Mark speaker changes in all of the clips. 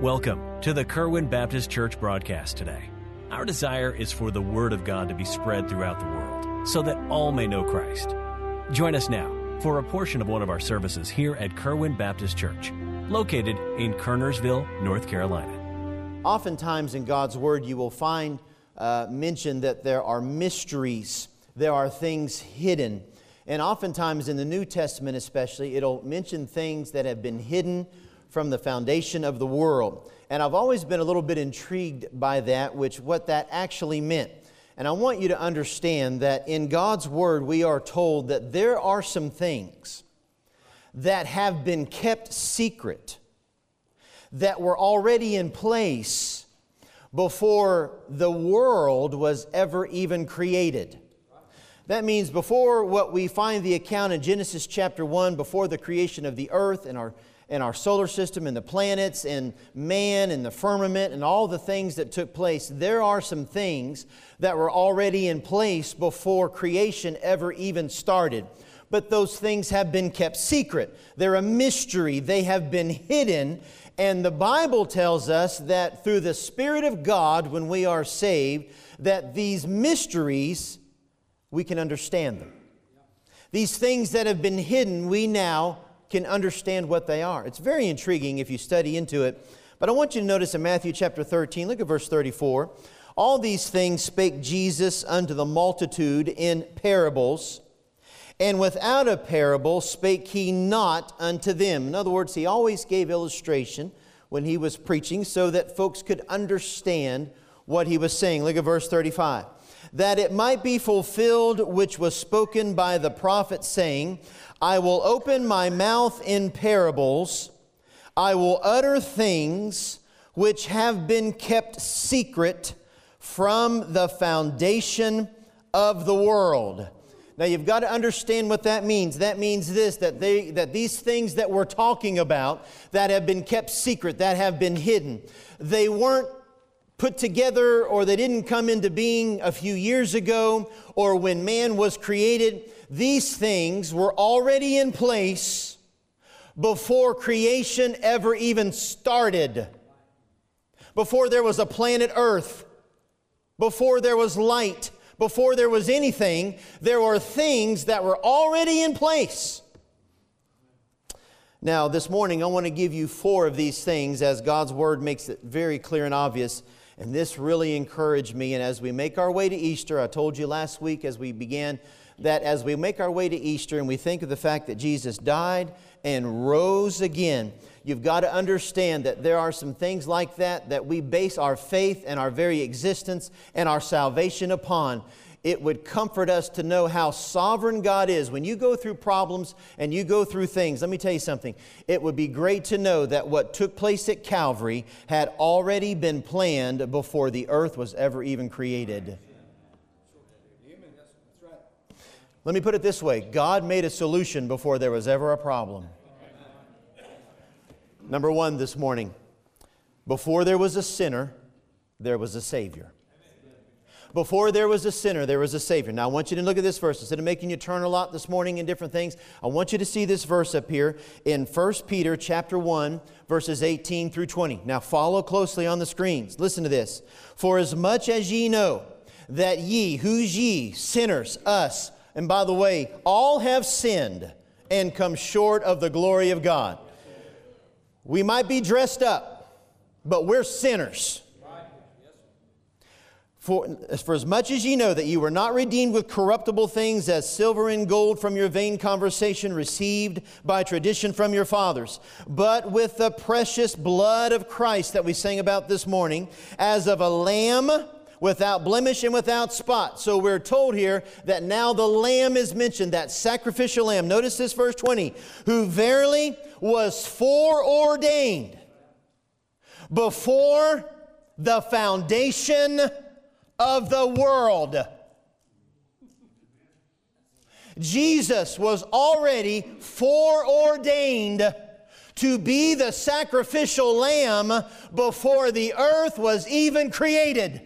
Speaker 1: Welcome to the Kerwin Baptist Church broadcast today. Our desire is for the Word of God to be spread throughout the world so that all may know Christ. Join us now for a portion of one of our services here at Kerwin Baptist Church, located in Kernersville, North Carolina.
Speaker 2: Oftentimes in God's Word, you will find uh, mentioned that there are mysteries, there are things hidden. And oftentimes in the New Testament, especially, it'll mention things that have been hidden from the foundation of the world. And I've always been a little bit intrigued by that, which what that actually meant. And I want you to understand that in God's Word, we are told that there are some things that have been kept secret, that were already in place before the world was ever even created. That means before what we find the account in Genesis chapter 1, before the creation of the earth and our and our solar system and the planets and man and the firmament and all the things that took place, there are some things that were already in place before creation ever even started. But those things have been kept secret. They're a mystery. They have been hidden. And the Bible tells us that through the Spirit of God, when we are saved, that these mysteries, we can understand them. These things that have been hidden, we now can understand what they are. It's very intriguing if you study into it. But I want you to notice in Matthew chapter 13, look at verse 34. All these things spake Jesus unto the multitude in parables, and without a parable spake he not unto them. In other words, he always gave illustration when he was preaching so that folks could understand what he was saying. Look at verse 35. That it might be fulfilled which was spoken by the prophet, saying, I will open my mouth in parables. I will utter things which have been kept secret from the foundation of the world. Now you've got to understand what that means. That means this that they that these things that we're talking about that have been kept secret, that have been hidden, they weren't put together or they didn't come into being a few years ago or when man was created these things were already in place before creation ever even started. Before there was a planet Earth, before there was light, before there was anything, there were things that were already in place. Now, this morning, I want to give you four of these things as God's Word makes it very clear and obvious. And this really encouraged me. And as we make our way to Easter, I told you last week as we began that as we make our way to Easter and we think of the fact that Jesus died and rose again, you've got to understand that there are some things like that that we base our faith and our very existence and our salvation upon. It would comfort us to know how sovereign God is. When you go through problems and you go through things, let me tell you something. It would be great to know that what took place at Calvary had already been planned before the earth was ever even created. Let me put it this way God made a solution before there was ever a problem. Number one this morning before there was a sinner, there was a Savior. Before there was a sinner, there was a Savior. Now, I want you to look at this verse. Instead of making you turn a lot this morning in different things, I want you to see this verse up here in 1 Peter chapter 1, verses 18 through 20. Now, follow closely on the screens. Listen to this. For as much as ye know that ye, who's ye, sinners, us, and by the way, all have sinned and come short of the glory of God. We might be dressed up, but we're sinners. For, for as much as ye know that ye were not redeemed with corruptible things as silver and gold from your vain conversation received by tradition from your fathers, but with the precious blood of Christ that we sang about this morning, as of a lamb without blemish and without spot. So we're told here that now the lamb is mentioned, that sacrificial lamb. Notice this verse 20, who verily was foreordained before the foundation of the world. Jesus was already foreordained to be the sacrificial lamb before the earth was even created.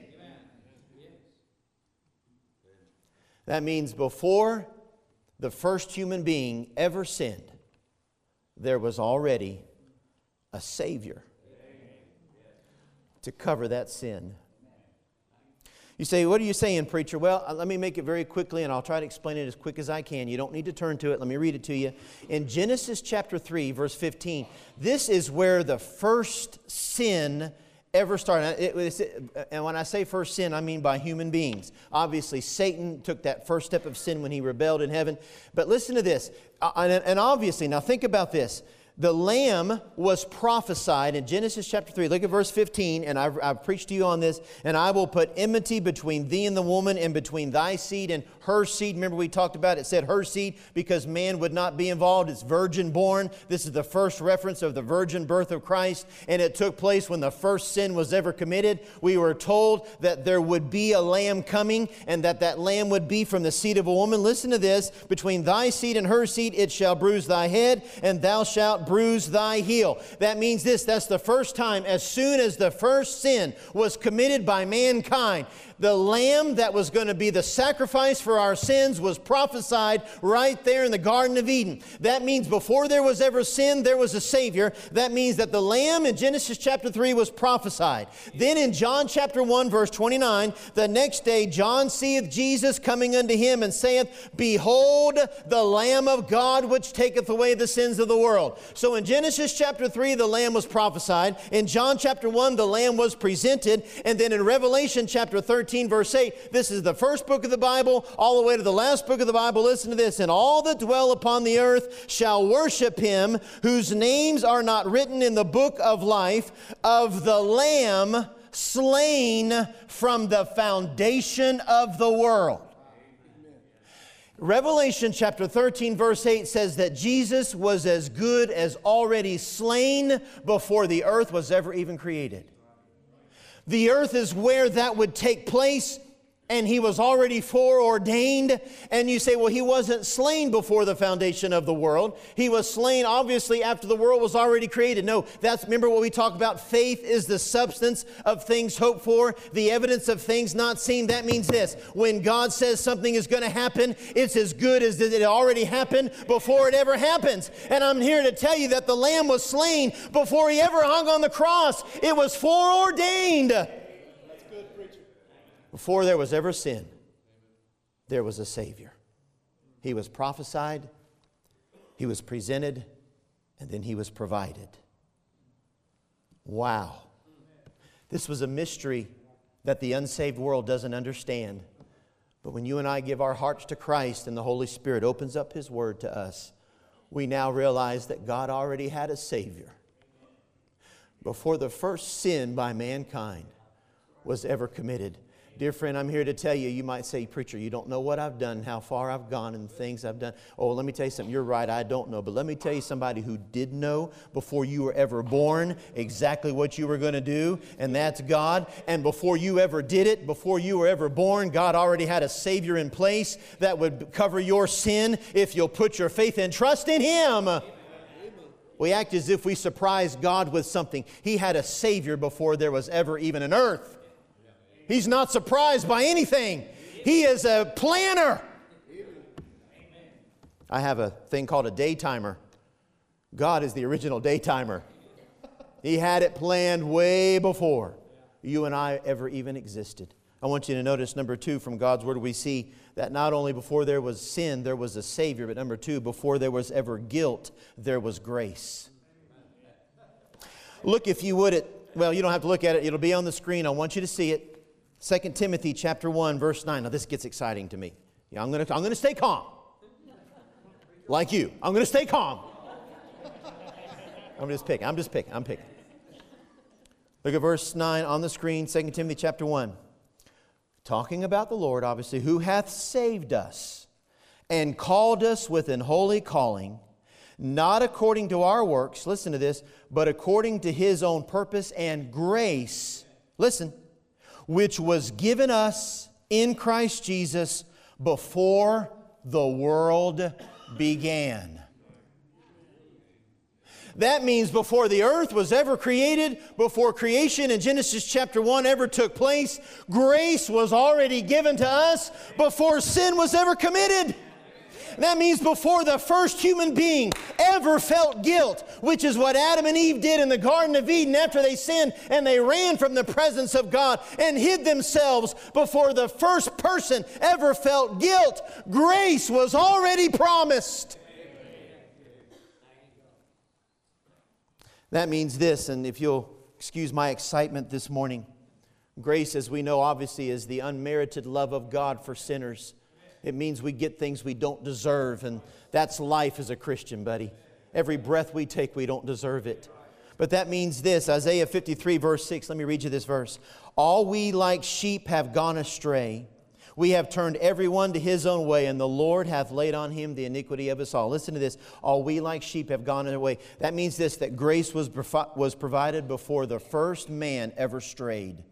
Speaker 2: That means before the first human being ever sinned, there was already a Savior. to cover that sin. You say, What are you saying, preacher? Well, uh, let me make it very quickly and I'll try to explain it as quick as I can. You don't need to turn to it. Let me read it to you. In Genesis chapter 3, verse 15, this is where the first sin ever started. It, it, and when I say first sin, I mean by human beings. Obviously, Satan took that first step of sin when he rebelled in heaven. But listen to this. Uh, and obviously, now think about this the lamb was prophesied in Genesis chapter 3. Look at verse 15, and I've, I've, preached to you on this. And I will put enmity between thee and the woman, and between thy seed and her seed. Remember, we talked about it said her seed because man would not be involved. It's virgin born. This is the first reference of the virgin birth of Christ, and it took place when the first sin was ever committed. We were told that there would be a lamb coming, and that that lamb would be from the seed of a woman. Listen to this between thy seed and her seed, it shall bruise thy head, and thou shalt bruise thy heel. That means this that's the first time, as soon as the first sin was committed by mankind, the lamb that was going to be the sacrifice for our sins was prophesied right there in the Garden of Eden. That means before there was ever sin, there was a Savior. That means that the lamb in Genesis chapter 3 was prophesied. Then in John chapter 1, verse 29, the next day John seeth Jesus coming unto him and saith, Behold the Lamb of God which taketh away the sins of the world. So in Genesis chapter 3, the lamb was prophesied. In John chapter 1, the lamb was presented. And then in Revelation chapter 13, 13, verse 8. This is the first book of the Bible, all the way to the last book of the Bible. Listen to this. And all that dwell upon the earth shall worship him, whose names are not written in the book of life of the Lamb slain from the foundation of the world. Revelation chapter 13, verse 8 says that Jesus was as good as already slain before the earth was ever even created. The earth is where that would take place and he was already foreordained. And you say, well, he wasn't slain before the foundation of the world. He was slain, obviously, after the world was already created. No, that's, remember what we talk about? Faith is the substance of things hoped for, the evidence of things not seen. That means this when God says something is going to happen, it's as good as it already happened before it ever happens. And I'm here to tell you that the Lamb was slain before he ever hung on the cross, it was foreordained. Before there was ever sin, there was a Savior. He was prophesied, He was presented, and then He was provided. Wow. This was a mystery that the unsaved world doesn't understand. But when you and I give our hearts to Christ and the Holy Spirit opens up His Word to us, we now realize that God already had a Savior. Before the first sin by mankind was ever committed, Dear friend, I'm here to tell you, you might say, Preacher, you don't know what I've done, how far I've gone, and the things I've done. Oh, let me tell you something. You're right, I don't know. But let me tell you somebody who did know before you were ever born exactly what you were going to do, and that's God. And before you ever did it, before you were ever born, God already had a Savior in place that would cover your sin if you'll put your faith and trust in Him. We act as if we surprised God with something. He had a Savior before there was ever even an earth. He's not surprised by anything. He is a planner. I have a thing called a daytimer. God is the original daytimer. He had it planned way before you and I ever even existed. I want you to notice number two from God's Word, we see that not only before there was sin, there was a Savior, but number two, before there was ever guilt, there was grace. Look, if you would, at, well, you don't have to look at it, it'll be on the screen. I want you to see it. 2 Timothy chapter 1, verse 9. Now, this gets exciting to me. Yeah, I'm going to I'm going to stay calm. Like you. I'm going to stay calm. I'm just picking. I'm just picking. I'm picking. Look at verse 9 on the screen, 2 Timothy chapter 1. Talking about the Lord, obviously, who hath saved us and called us with an holy calling, not according to our works, listen to this, but according to his own purpose and grace. Listen which was given us in Christ Jesus before the world began. That means before the earth was ever created, before creation in Genesis chapter 1 ever took place, grace was already given to us before sin was ever committed. That means before the first human being ever felt guilt, which is what Adam and Eve did in the Garden of Eden after they sinned and they ran from the presence of God and hid themselves before the first person ever felt guilt, grace was already promised. That means this, and if you'll excuse my excitement this morning, grace, as we know, obviously, is the unmerited love of God for sinners. It means we get things we don't deserve, and that's life as a Christian, buddy. Every breath we take, we don't deserve it. But that means this Isaiah 53, verse 6. Let me read you this verse. All we like sheep have gone astray. We have turned everyone to his own way, and the Lord hath laid on him the iniquity of us all. Listen to this. All we like sheep have gone away. That means this that grace was, was provided before the first man ever strayed.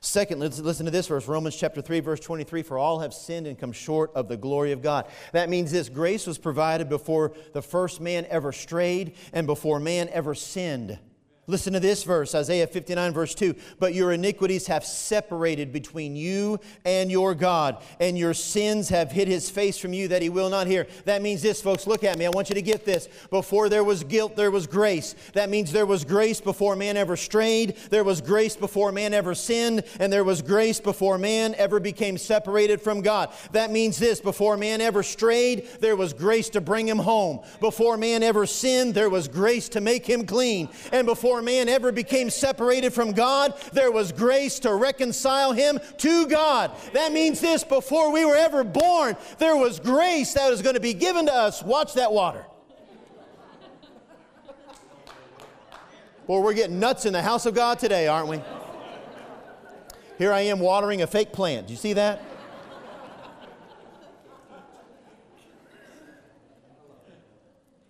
Speaker 2: Second, let's listen to this verse, Romans chapter 3, verse 23. For all have sinned and come short of the glory of God. That means this grace was provided before the first man ever strayed and before man ever sinned. Listen to this verse, Isaiah 59, verse 2. But your iniquities have separated between you and your God, and your sins have hid his face from you that he will not hear. That means this, folks. Look at me. I want you to get this. Before there was guilt, there was grace. That means there was grace before man ever strayed, there was grace before man ever sinned, and there was grace before man ever became separated from God. That means this before man ever strayed, there was grace to bring him home. Before man ever sinned, there was grace to make him clean. And before before man ever became separated from God, there was grace to reconcile him to God. That means this before we were ever born, there was grace that was going to be given to us. Watch that water. Boy, we're getting nuts in the house of God today, aren't we? Here I am watering a fake plant. Do you see that?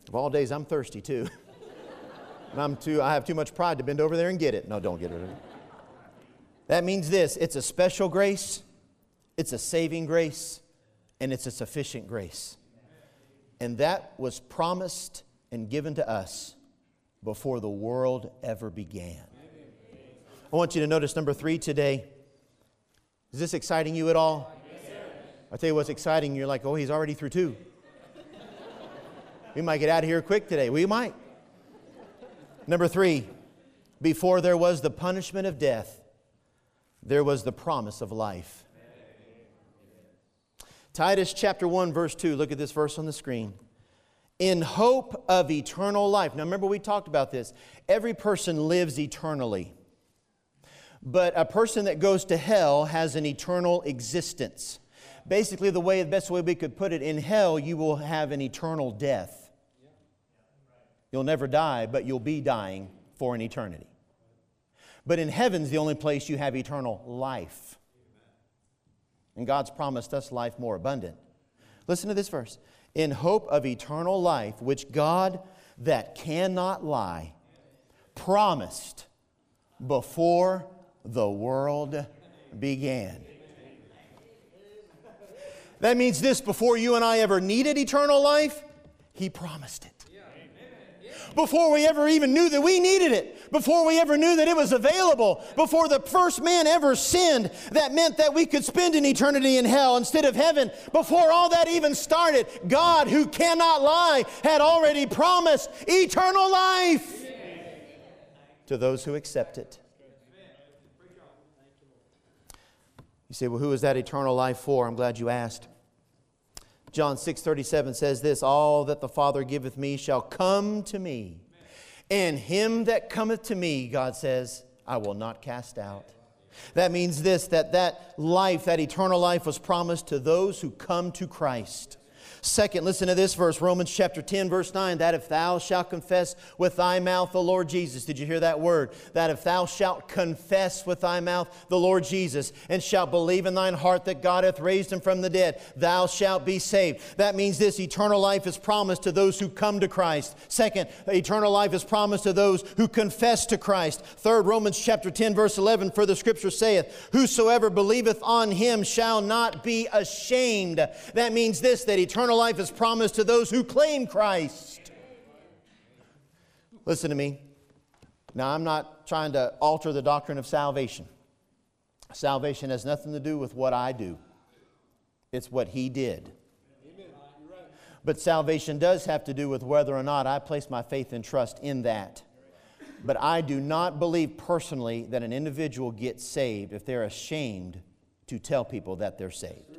Speaker 2: Of all days, I'm thirsty too. And I'm too, I have too much pride to bend over there and get it. No, don't get it. That means this it's a special grace, it's a saving grace, and it's a sufficient grace. And that was promised and given to us before the world ever began. I want you to notice number three today. Is this exciting you at all? I tell you what's exciting. You're like, oh, he's already through two. we might get out of here quick today. We might. Number three, before there was the punishment of death, there was the promise of life. Titus chapter 1, verse 2. Look at this verse on the screen. In hope of eternal life. Now, remember, we talked about this. Every person lives eternally. But a person that goes to hell has an eternal existence. Basically, the way the best way we could put it, in hell, you will have an eternal death. You'll never die, but you'll be dying for an eternity. But in heaven's the only place you have eternal life. And God's promised us life more abundant. Listen to this verse. In hope of eternal life, which God that cannot lie promised before the world began. That means this before you and I ever needed eternal life, He promised it before we ever even knew that we needed it, before we ever knew that it was available, before the first man ever sinned, that meant that we could spend an eternity in hell instead of heaven. Before all that even started, God, who cannot lie, had already promised eternal life to those who accept it. You say, well, who is that eternal life for? I'm glad you asked. John 6 37 says this All that the Father giveth me shall come to me. And him that cometh to me, God says, I will not cast out. That means this that that life, that eternal life, was promised to those who come to Christ. Second, listen to this verse, Romans chapter 10, verse 9, that if thou shalt confess with thy mouth the Lord Jesus, did you hear that word? That if thou shalt confess with thy mouth the Lord Jesus, and shalt believe in thine heart that God hath raised him from the dead, thou shalt be saved. That means this eternal life is promised to those who come to Christ. Second, eternal life is promised to those who confess to Christ. Third, Romans chapter 10, verse 11, for the scripture saith, Whosoever believeth on him shall not be ashamed. That means this, that eternal life is promised to those who claim Christ. Listen to me. Now, I'm not trying to alter the doctrine of salvation. Salvation has nothing to do with what I do. it's what He did. But salvation does have to do with whether or not I place my faith and trust in that. But I do not believe personally that an individual gets saved if they're ashamed to tell people that they're saved.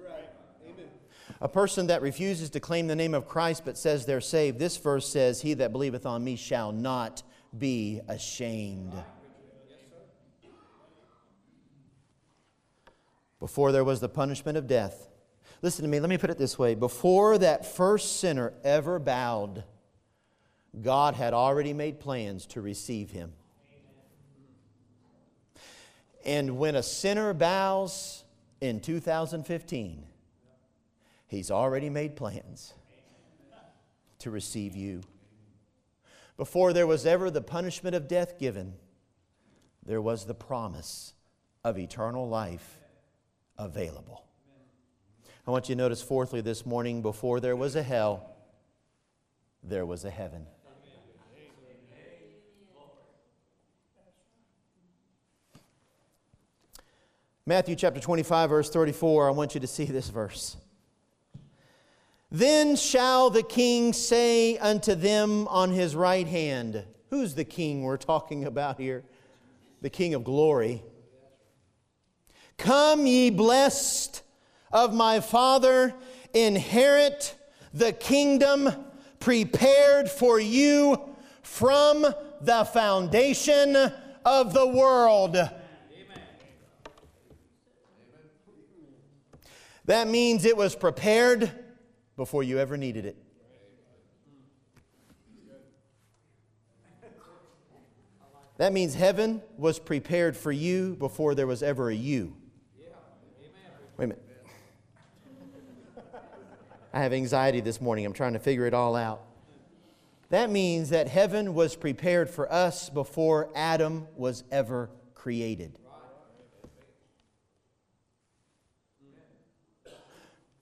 Speaker 2: A person that refuses to claim the name of Christ but says they're saved, this verse says, He that believeth on me shall not be ashamed. Before there was the punishment of death, listen to me, let me put it this way. Before that first sinner ever bowed, God had already made plans to receive him. And when a sinner bows in 2015, he's already made plans to receive you. Before there was ever the punishment of death given, there was the promise of eternal life available. I want you to notice, fourthly, this morning, before there was a hell, there was a heaven. Matthew chapter 25, verse 34, I want you to see this verse. Then shall the king say unto them on his right hand, Who's the king we're talking about here? The king of glory. Come, ye blessed of my Father, inherit the kingdom prepared for you from the foundation of the world. That means it was prepared before you ever needed it. That means heaven was prepared for you before there was ever a you. Wait a minute. I have anxiety this morning. I'm trying to figure it all out. That means that heaven was prepared for us before Adam was ever created.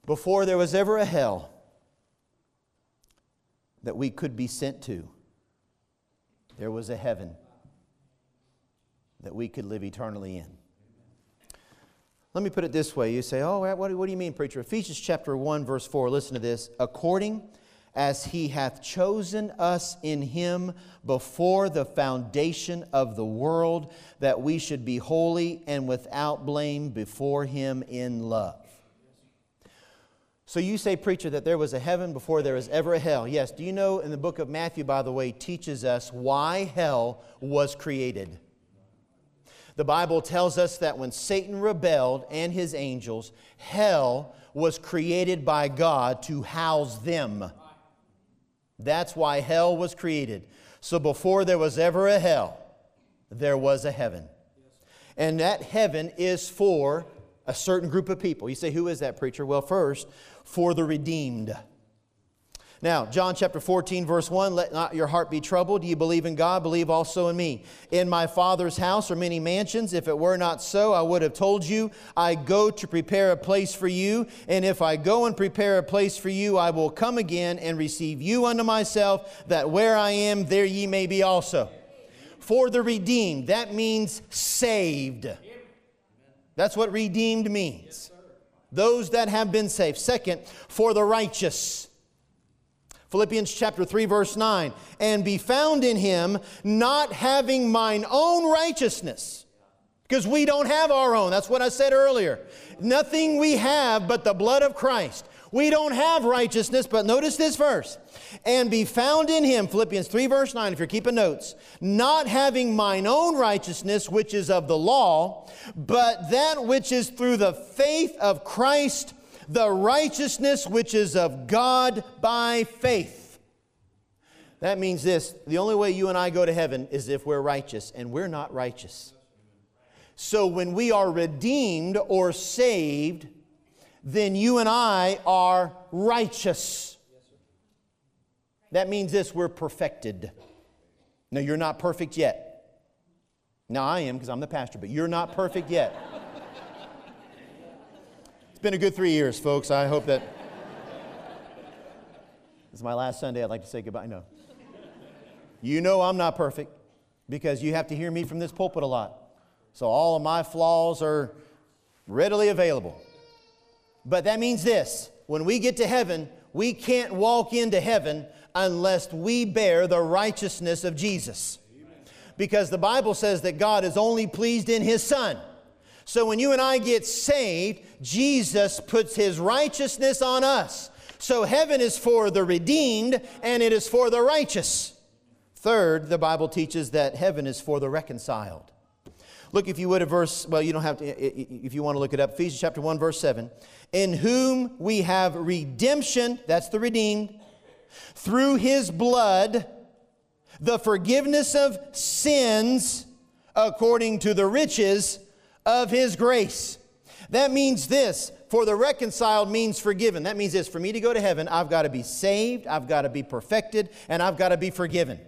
Speaker 2: Before there was ever a hell that we could be sent to, there was a heaven that we could live eternally in. Let me put it this way. You say, Oh, what, what do you mean, preacher? Ephesians chapter 1, verse 4. Listen to this. According as he hath chosen us in him before the foundation of the world, that we should be holy and without blame before him in love. So you say, preacher, that there was a heaven before there was ever a hell. Yes. Do you know in the book of Matthew, by the way, teaches us why hell was created? The Bible tells us that when Satan rebelled and his angels, hell was created by God to house them. That's why hell was created. So before there was ever a hell, there was a heaven. And that heaven is for a certain group of people. You say, who is that preacher? Well, first, for the redeemed. Now, John chapter 14, verse 1 Let not your heart be troubled. You believe in God, believe also in me. In my Father's house are many mansions. If it were not so, I would have told you, I go to prepare a place for you. And if I go and prepare a place for you, I will come again and receive you unto myself, that where I am, there ye may be also. For the redeemed, that means saved. That's what redeemed means. Those that have been saved. Second, for the righteous. Philippians chapter 3 verse 9, and be found in him, not having mine own righteousness. Because we don't have our own. That's what I said earlier. Nothing we have but the blood of Christ. We don't have righteousness, but notice this verse. And be found in him, Philippians 3, verse 9, if you're keeping notes, not having mine own righteousness, which is of the law, but that which is through the faith of Christ the righteousness which is of God by faith. That means this the only way you and I go to heaven is if we're righteous, and we're not righteous. So when we are redeemed or saved, then you and I are righteous. That means this we're perfected. No, you're not perfect yet. Now I am because I'm the pastor, but you're not perfect yet. It's been a good three years, folks. I hope that. this is my last Sunday. I'd like to say goodbye. No. You know I'm not perfect because you have to hear me from this pulpit a lot. So all of my flaws are readily available. But that means this when we get to heaven, we can't walk into heaven unless we bear the righteousness of Jesus. Because the Bible says that God is only pleased in His Son. So when you and I get saved, Jesus puts His righteousness on us. So heaven is for the redeemed and it is for the righteous. Third, the Bible teaches that heaven is for the reconciled. Look, if you would, at verse, well, you don't have to, if you want to look it up, Ephesians chapter 1, verse 7. In whom we have redemption, that's the redeemed, through his blood, the forgiveness of sins according to the riches of his grace. That means this for the reconciled means forgiven. That means this for me to go to heaven, I've got to be saved, I've got to be perfected, and I've got to be forgiven.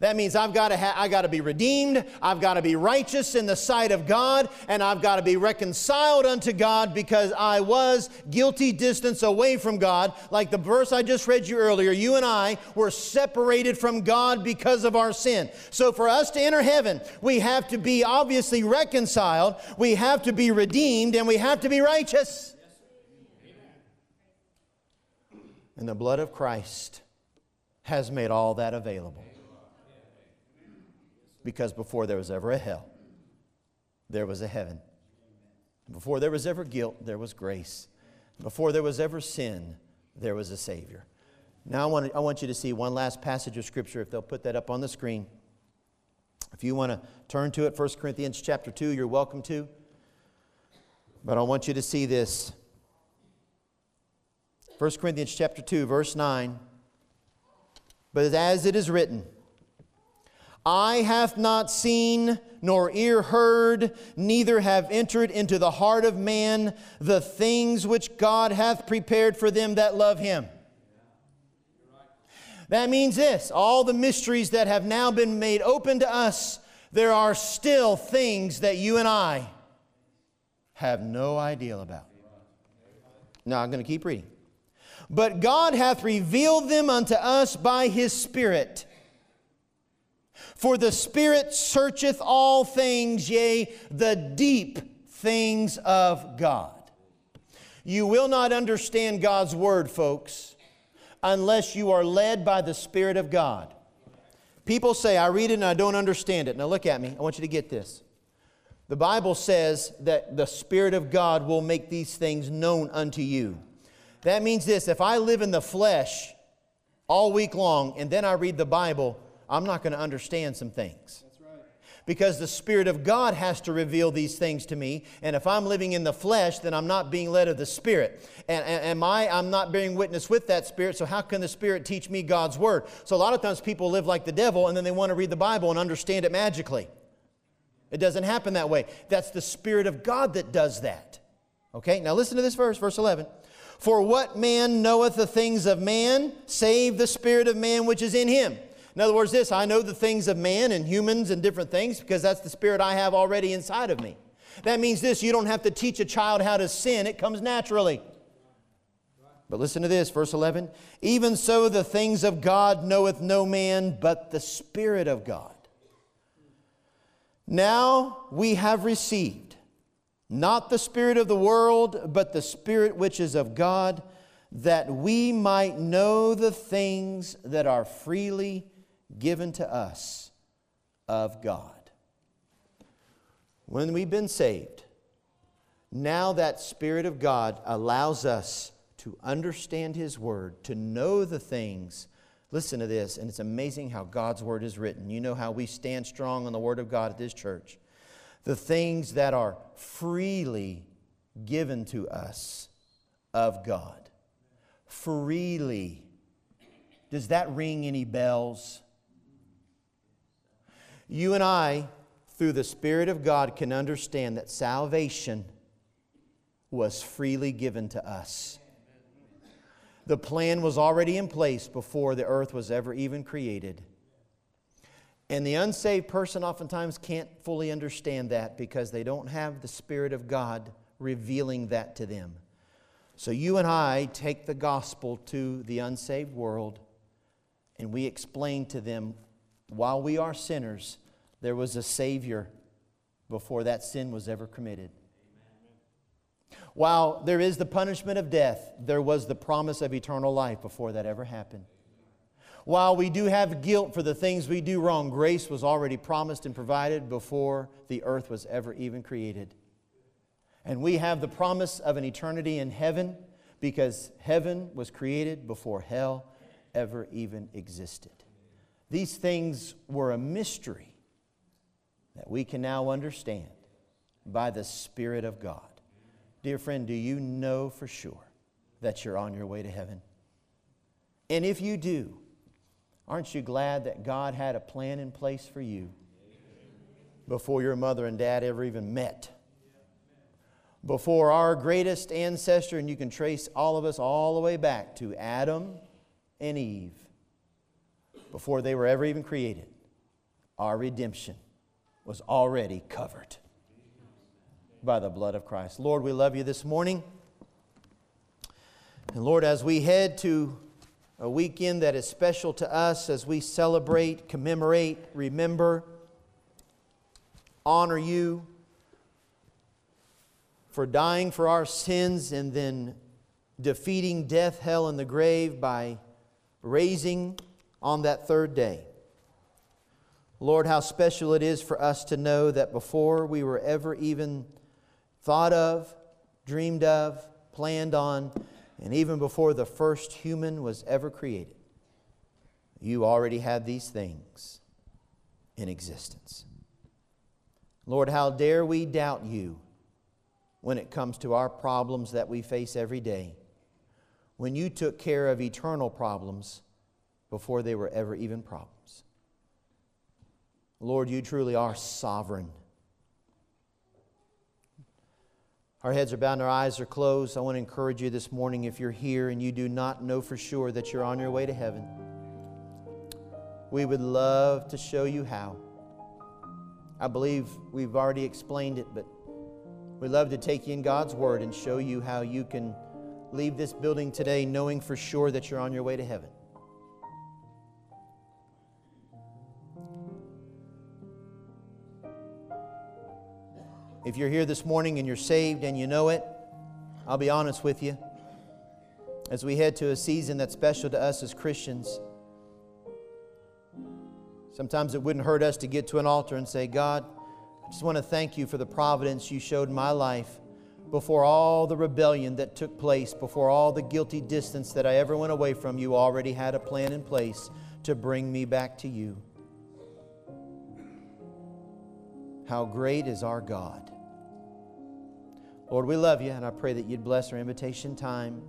Speaker 2: That means I've got to ha- I got to be redeemed, I've got to be righteous in the sight of God, and I've got to be reconciled unto God because I was guilty distance away from God. Like the verse I just read you earlier, you and I were separated from God because of our sin. So for us to enter heaven, we have to be obviously reconciled, we have to be redeemed, and we have to be righteous. And the blood of Christ has made all that available because before there was ever a hell, there was a heaven. Before there was ever guilt, there was grace. Before there was ever sin, there was a Savior. Now, I want, to, I want you to see one last passage of Scripture, if they'll put that up on the screen. If you want to turn to it, 1 Corinthians chapter 2, you're welcome to. But I want you to see this. 1 Corinthians chapter 2, verse 9. But as it is written, Eye hath not seen, nor ear heard, neither have entered into the heart of man the things which God hath prepared for them that love him. That means this all the mysteries that have now been made open to us, there are still things that you and I have no idea about. Now I'm going to keep reading. But God hath revealed them unto us by his Spirit. For the Spirit searcheth all things, yea, the deep things of God. You will not understand God's Word, folks, unless you are led by the Spirit of God. People say, I read it and I don't understand it. Now look at me. I want you to get this. The Bible says that the Spirit of God will make these things known unto you. That means this if I live in the flesh all week long and then I read the Bible, I'm not going to understand some things. Because the Spirit of God has to reveal these things to me. And if I'm living in the flesh, then I'm not being led of the Spirit. And, and am I? I'm not bearing witness with that Spirit. So how can the Spirit teach me God's Word? So a lot of times people live like the devil and then they want to read the Bible and understand it magically. It doesn't happen that way. That's the Spirit of God that does that. Okay, now listen to this verse, verse 11. For what man knoweth the things of man, save the Spirit of man which is in him? In other words, this I know the things of man and humans and different things because that's the spirit I have already inside of me. That means this you don't have to teach a child how to sin, it comes naturally. But listen to this, verse 11. Even so, the things of God knoweth no man but the Spirit of God. Now we have received not the Spirit of the world, but the Spirit which is of God, that we might know the things that are freely given to us of God. When we've been saved, now that Spirit of God allows us to understand His Word, to know the things. Listen to this, and it's amazing how God's Word is written. You know how we stand strong on the Word of God at this church. The things that are freely given to us of God. Freely. Does that ring any bells? You and I, through the Spirit of God, can understand that salvation was freely given to us. The plan was already in place before the earth was ever even created. And the unsaved person oftentimes can't fully understand that because they don't have the Spirit of God revealing that to them. So you and I take the gospel to the unsaved world and we explain to them while we are sinners, there was a Savior before that sin was ever committed. While there is the punishment of death, there was the promise of eternal life before that ever happened. While we do have guilt for the things we do wrong, grace was already promised and provided before the earth was ever even created. And we have the promise of an eternity in heaven because heaven was created before hell ever even existed. These things were a mystery that we can now understand by the Spirit of God. Dear friend, do you know for sure that you're on your way to heaven? And if you do, aren't you glad that God had a plan in place for you before your mother and dad ever even met? Before our greatest ancestor, and you can trace all of us all the way back to Adam and Eve, before they were ever even created, our redemption was already covered by the blood of Christ. Lord, we love you this morning. And Lord, as we head to a weekend that is special to us, as we celebrate, commemorate, remember, honor you for dying for our sins and then defeating death, hell, and the grave by raising on that third day. Lord, how special it is for us to know that before we were ever even thought of, dreamed of, planned on, and even before the first human was ever created, you already had these things in existence. Lord, how dare we doubt you when it comes to our problems that we face every day, when you took care of eternal problems before they were ever even problems. Lord, you truly are sovereign. Our heads are bowed our eyes are closed. I want to encourage you this morning if you're here and you do not know for sure that you're on your way to heaven, we would love to show you how. I believe we've already explained it, but we'd love to take you in God's Word and show you how you can leave this building today knowing for sure that you're on your way to heaven. If you're here this morning and you're saved and you know it, I'll be honest with you. As we head to a season that's special to us as Christians, sometimes it wouldn't hurt us to get to an altar and say, God, I just want to thank you for the providence you showed in my life before all the rebellion that took place, before all the guilty distance that I ever went away from. You already had a plan in place to bring me back to you. How great is our God! Lord, we love you, and I pray that you'd bless our invitation time.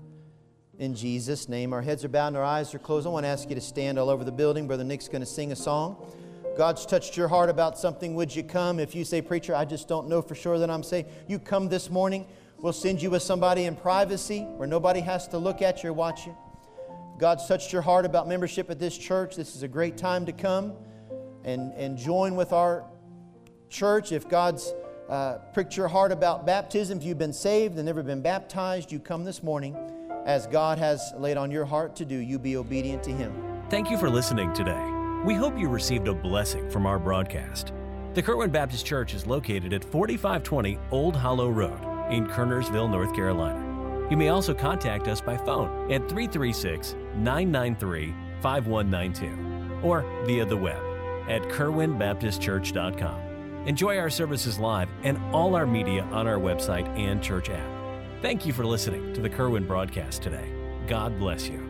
Speaker 2: In Jesus' name, our heads are bowed and our eyes are closed. I want to ask you to stand all over the building. Brother Nick's going to sing a song. God's touched your heart about something. Would you come? If you say, Preacher, I just don't know for sure that I'm saved, you come this morning. We'll send you with somebody in privacy where nobody has to look at you or watch you. God's touched your heart about membership at this church. This is a great time to come and, and join with our church. If God's uh, pricked your heart about baptism, if you've been saved and never been baptized, you come this morning as God has laid on your heart to do. You be obedient to Him.
Speaker 1: Thank you for listening today. We hope you received a blessing from our broadcast. The Kerwin Baptist Church is located at 4520 Old Hollow Road in Kernersville, North Carolina. You may also contact us by phone at 336 993 5192 or via the web at kerwinbaptistchurch.com. Enjoy our services live and all our media on our website and church app. Thank you for listening to the Kerwin broadcast today. God bless you.